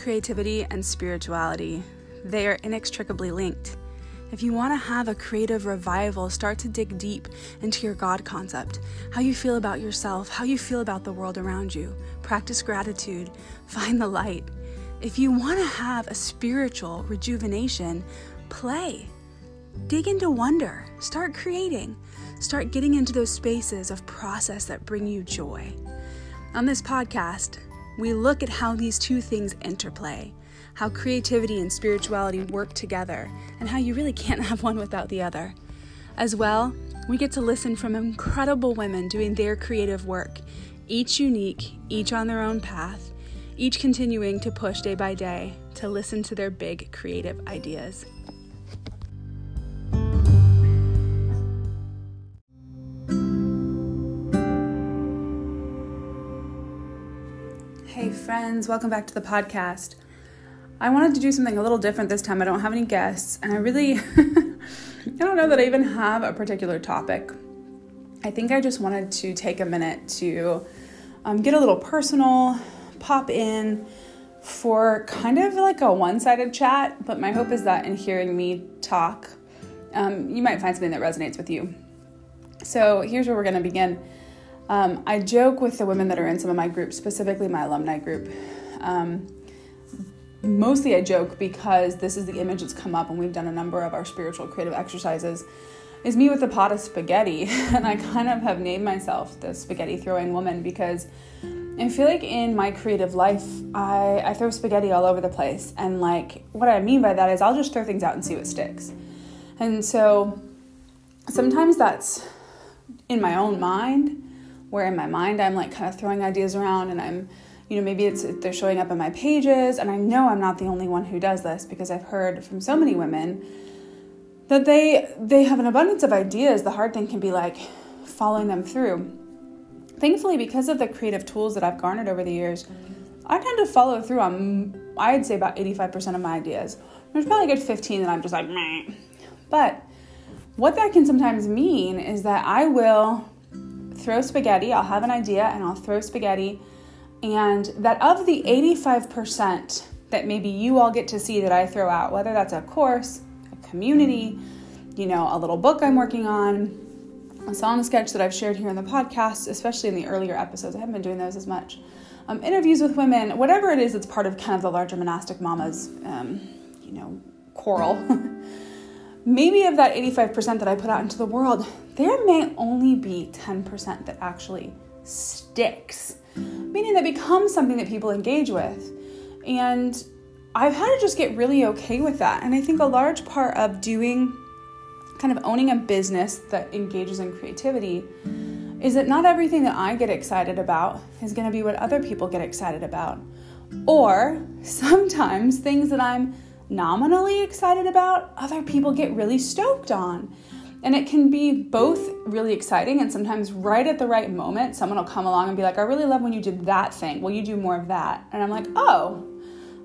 creativity and spirituality. They are inextricably linked. If you want to have a creative revival, start to dig deep into your God concept, how you feel about yourself, how you feel about the world around you. Practice gratitude, find the light. If you want to have a spiritual rejuvenation, play. Dig into wonder, start creating, start getting into those spaces of process that bring you joy. On this podcast, we look at how these two things interplay, how creativity and spirituality work together, and how you really can't have one without the other. As well, we get to listen from incredible women doing their creative work, each unique, each on their own path, each continuing to push day by day to listen to their big creative ideas. Friends, welcome back to the podcast. I wanted to do something a little different this time. I don't have any guests, and I really I don't know that I even have a particular topic. I think I just wanted to take a minute to um, get a little personal, pop in for kind of like a one sided chat, but my hope is that in hearing me talk, um, you might find something that resonates with you. So here's where we're going to begin. Um, I joke with the women that are in some of my groups, specifically my alumni group. Um, mostly I joke because this is the image that's come up, and we've done a number of our spiritual creative exercises. Is me with a pot of spaghetti, and I kind of have named myself the spaghetti throwing woman because I feel like in my creative life, I, I throw spaghetti all over the place. And like, what I mean by that is I'll just throw things out and see what sticks. And so sometimes that's in my own mind where in my mind I'm like kind of throwing ideas around and I'm you know maybe it's they're showing up in my pages and I know I'm not the only one who does this because I've heard from so many women that they they have an abundance of ideas. The hard thing can be like following them through. Thankfully because of the creative tools that I've garnered over the years I tend to follow through on I'd say about 85% of my ideas. There's probably a good 15 that I'm just like Meh. but what that can sometimes mean is that I will throw spaghetti. I'll have an idea and I'll throw spaghetti. And that of the 85% that maybe you all get to see that I throw out, whether that's a course, a community, you know, a little book I'm working on, a song sketch that I've shared here in the podcast, especially in the earlier episodes. I haven't been doing those as much. Um, interviews with women, whatever it is, it's part of kind of the larger monastic mamas, um, you know, choral. maybe of that 85% that I put out into the world, there may only be 10% that actually sticks, meaning that becomes something that people engage with. And I've had to just get really okay with that. And I think a large part of doing kind of owning a business that engages in creativity is that not everything that I get excited about is going to be what other people get excited about. Or sometimes things that I'm nominally excited about, other people get really stoked on. And it can be both really exciting and sometimes right at the right moment, someone will come along and be like, I really love when you did that thing. Will you do more of that? And I'm like, oh,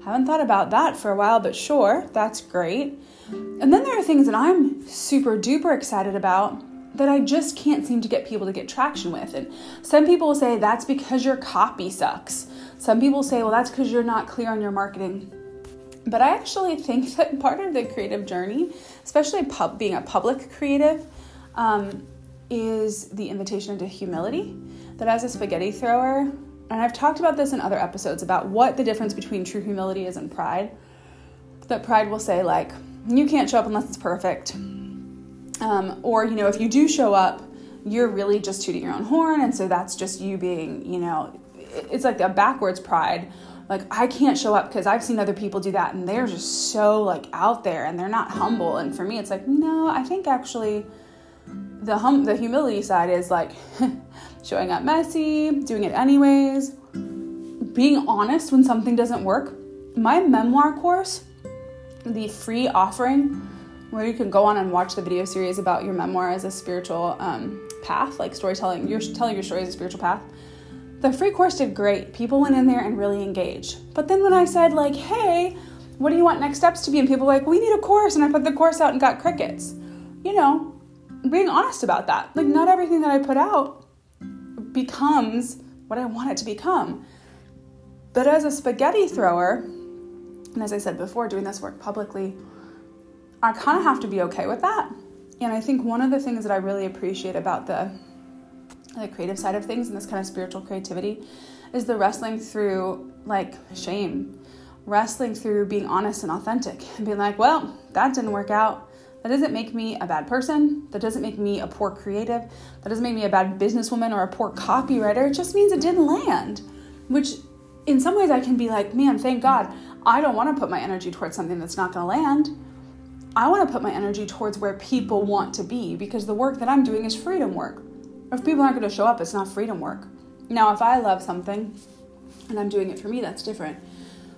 I haven't thought about that for a while, but sure, that's great. And then there are things that I'm super duper excited about that I just can't seem to get people to get traction with. And some people will say that's because your copy sucks. Some people say, well, that's because you're not clear on your marketing. But I actually think that part of the creative journey, especially pub, being a public creative, um, is the invitation to humility. That as a spaghetti thrower, and I've talked about this in other episodes about what the difference between true humility is and pride. That pride will say, like, you can't show up unless it's perfect. Um, or, you know, if you do show up, you're really just tooting your own horn, and so that's just you being, you know, it's like a backwards pride like I can't show up because I've seen other people do that and they're just so like out there and they're not humble. And for me, it's like no, I think actually the hum the humility side is like showing up messy, doing it anyways, being honest when something doesn't work. My memoir course, the free offering where you can go on and watch the video series about your memoir as a spiritual um, path, like storytelling, you're telling your story as a spiritual path the free course did great. People went in there and really engaged. But then when I said, like, hey, what do you want next steps to be? And people were like, we need a course. And I put the course out and got crickets. You know, being honest about that. Like, not everything that I put out becomes what I want it to become. But as a spaghetti thrower, and as I said before, doing this work publicly, I kind of have to be okay with that. And I think one of the things that I really appreciate about the the creative side of things and this kind of spiritual creativity is the wrestling through like shame, wrestling through being honest and authentic and being like, well, that didn't work out. That doesn't make me a bad person. That doesn't make me a poor creative. That doesn't make me a bad businesswoman or a poor copywriter. It just means it didn't land, which in some ways I can be like, man, thank God. I don't want to put my energy towards something that's not going to land. I want to put my energy towards where people want to be because the work that I'm doing is freedom work. If people aren't going to show up, it's not freedom work. Now, if I love something and I'm doing it for me, that's different.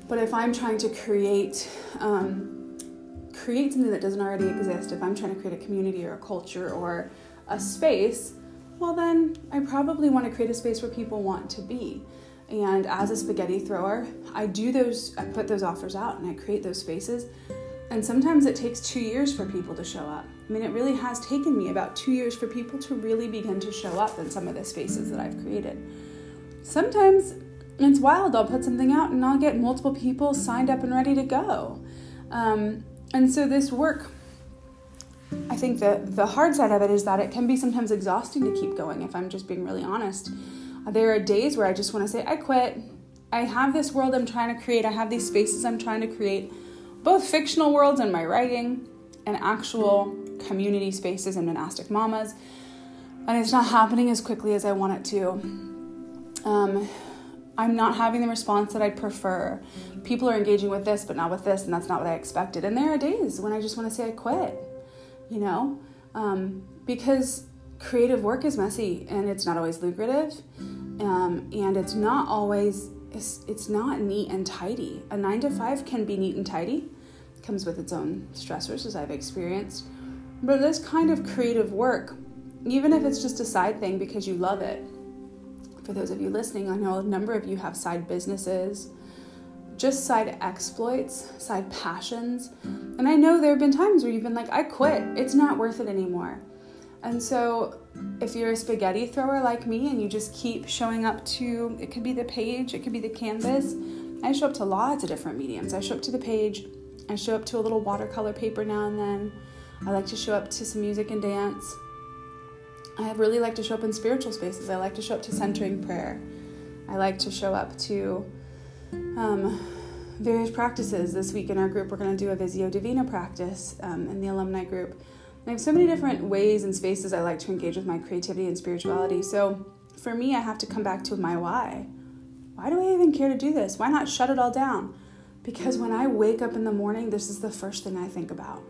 But if I'm trying to create, um, create something that doesn't already exist, if I'm trying to create a community or a culture or a space, well, then I probably want to create a space where people want to be. And as a spaghetti thrower, I do those, I put those offers out and I create those spaces. And sometimes it takes two years for people to show up. I mean, it really has taken me about two years for people to really begin to show up in some of the spaces that I've created. Sometimes it's wild. I'll put something out and I'll get multiple people signed up and ready to go. Um, and so this work, I think the the hard side of it is that it can be sometimes exhausting to keep going. If I'm just being really honest, there are days where I just want to say, I quit. I have this world I'm trying to create. I have these spaces I'm trying to create, both fictional worlds in my writing and actual community spaces and monastic mamas. And it's not happening as quickly as I want it to. Um, I'm not having the response that I'd prefer. People are engaging with this, but not with this, and that's not what I expected. And there are days when I just want to say I quit, you know, um, because creative work is messy and it's not always lucrative um, and it's not always it's, it's not neat and tidy a nine to five can be neat and tidy it comes with its own stressors as i've experienced but this kind of creative work even if it's just a side thing because you love it for those of you listening i know a number of you have side businesses just side exploits side passions and i know there have been times where you've been like i quit it's not worth it anymore and so, if you're a spaghetti thrower like me and you just keep showing up to, it could be the page, it could be the canvas. I show up to lots of different mediums. I show up to the page, I show up to a little watercolor paper now and then. I like to show up to some music and dance. I really like to show up in spiritual spaces. I like to show up to centering prayer. I like to show up to um, various practices. This week in our group, we're going to do a Visio Divina practice um, in the alumni group. I have so many different ways and spaces I like to engage with my creativity and spirituality. So for me, I have to come back to my why. Why do I even care to do this? Why not shut it all down? Because when I wake up in the morning, this is the first thing I think about.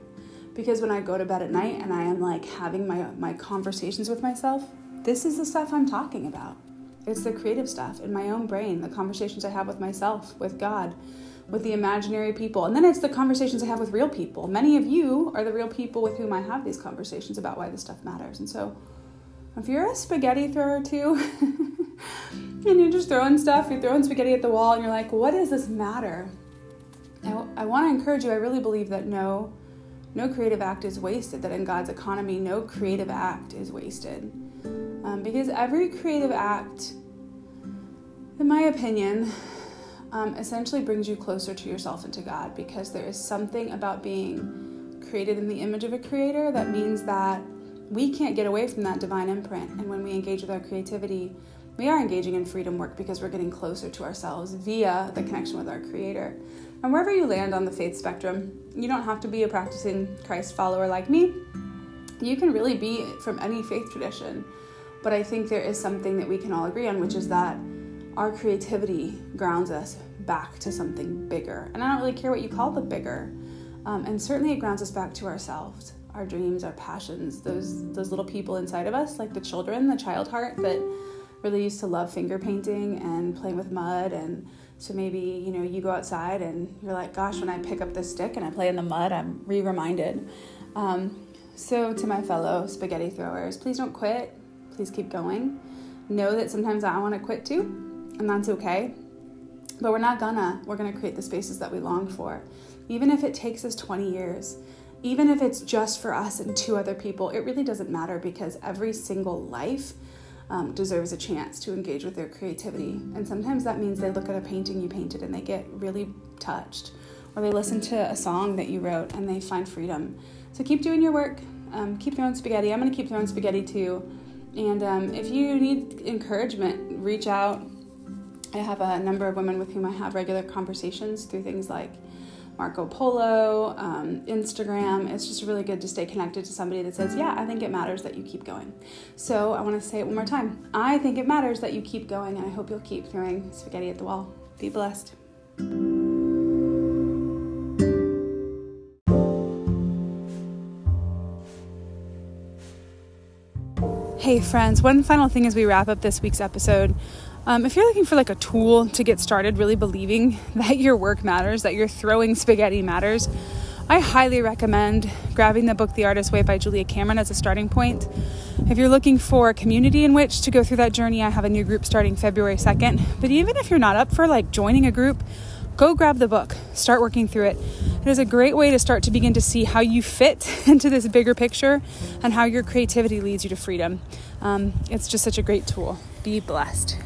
Because when I go to bed at night and I am like having my, my conversations with myself, this is the stuff I'm talking about. It's the creative stuff in my own brain, the conversations I have with myself, with God, with the imaginary people. And then it's the conversations I have with real people. Many of you are the real people with whom I have these conversations about why this stuff matters. And so if you're a spaghetti thrower too, and you're just throwing stuff, you're throwing spaghetti at the wall, and you're like, what does this matter? I, I want to encourage you, I really believe that no, no creative act is wasted, that in God's economy, no creative act is wasted. Um, because every creative act, in my opinion, um, essentially brings you closer to yourself and to God because there is something about being created in the image of a creator that means that we can't get away from that divine imprint. And when we engage with our creativity, we are engaging in freedom work because we're getting closer to ourselves via the connection with our creator. And wherever you land on the faith spectrum, you don't have to be a practicing Christ follower like me. You can really be from any faith tradition. But I think there is something that we can all agree on, which is that our creativity grounds us back to something bigger. And I don't really care what you call the bigger. Um, and certainly it grounds us back to ourselves, our dreams, our passions, those those little people inside of us, like the children, the child heart that really used to love finger painting and playing with mud and so maybe you know you go outside and you're like gosh when i pick up this stick and i play in the mud i'm re-reminded um, so to my fellow spaghetti throwers please don't quit please keep going know that sometimes i want to quit too and that's okay. But we're not gonna. We're gonna create the spaces that we long for. Even if it takes us 20 years, even if it's just for us and two other people, it really doesn't matter because every single life um, deserves a chance to engage with their creativity. And sometimes that means they look at a painting you painted and they get really touched. or they listen to a song that you wrote and they find freedom. So keep doing your work. Um, keep throwing spaghetti. I'm going to keep throwing spaghetti too. And um, if you need encouragement, reach out. I have a number of women with whom I have regular conversations through things like Marco Polo, um, Instagram. It's just really good to stay connected to somebody that says, Yeah, I think it matters that you keep going. So I want to say it one more time. I think it matters that you keep going, and I hope you'll keep throwing spaghetti at the wall. Be blessed. Hey, friends, one final thing as we wrap up this week's episode. Um, if you're looking for like a tool to get started really believing that your work matters, that your throwing spaghetti matters, I highly recommend grabbing the book The Artist Way by Julia Cameron as a starting point. If you're looking for a community in which to go through that journey, I have a new group starting February 2nd. But even if you're not up for like joining a group, go grab the book, start working through it. It is a great way to start to begin to see how you fit into this bigger picture and how your creativity leads you to freedom. Um, it's just such a great tool. Be blessed.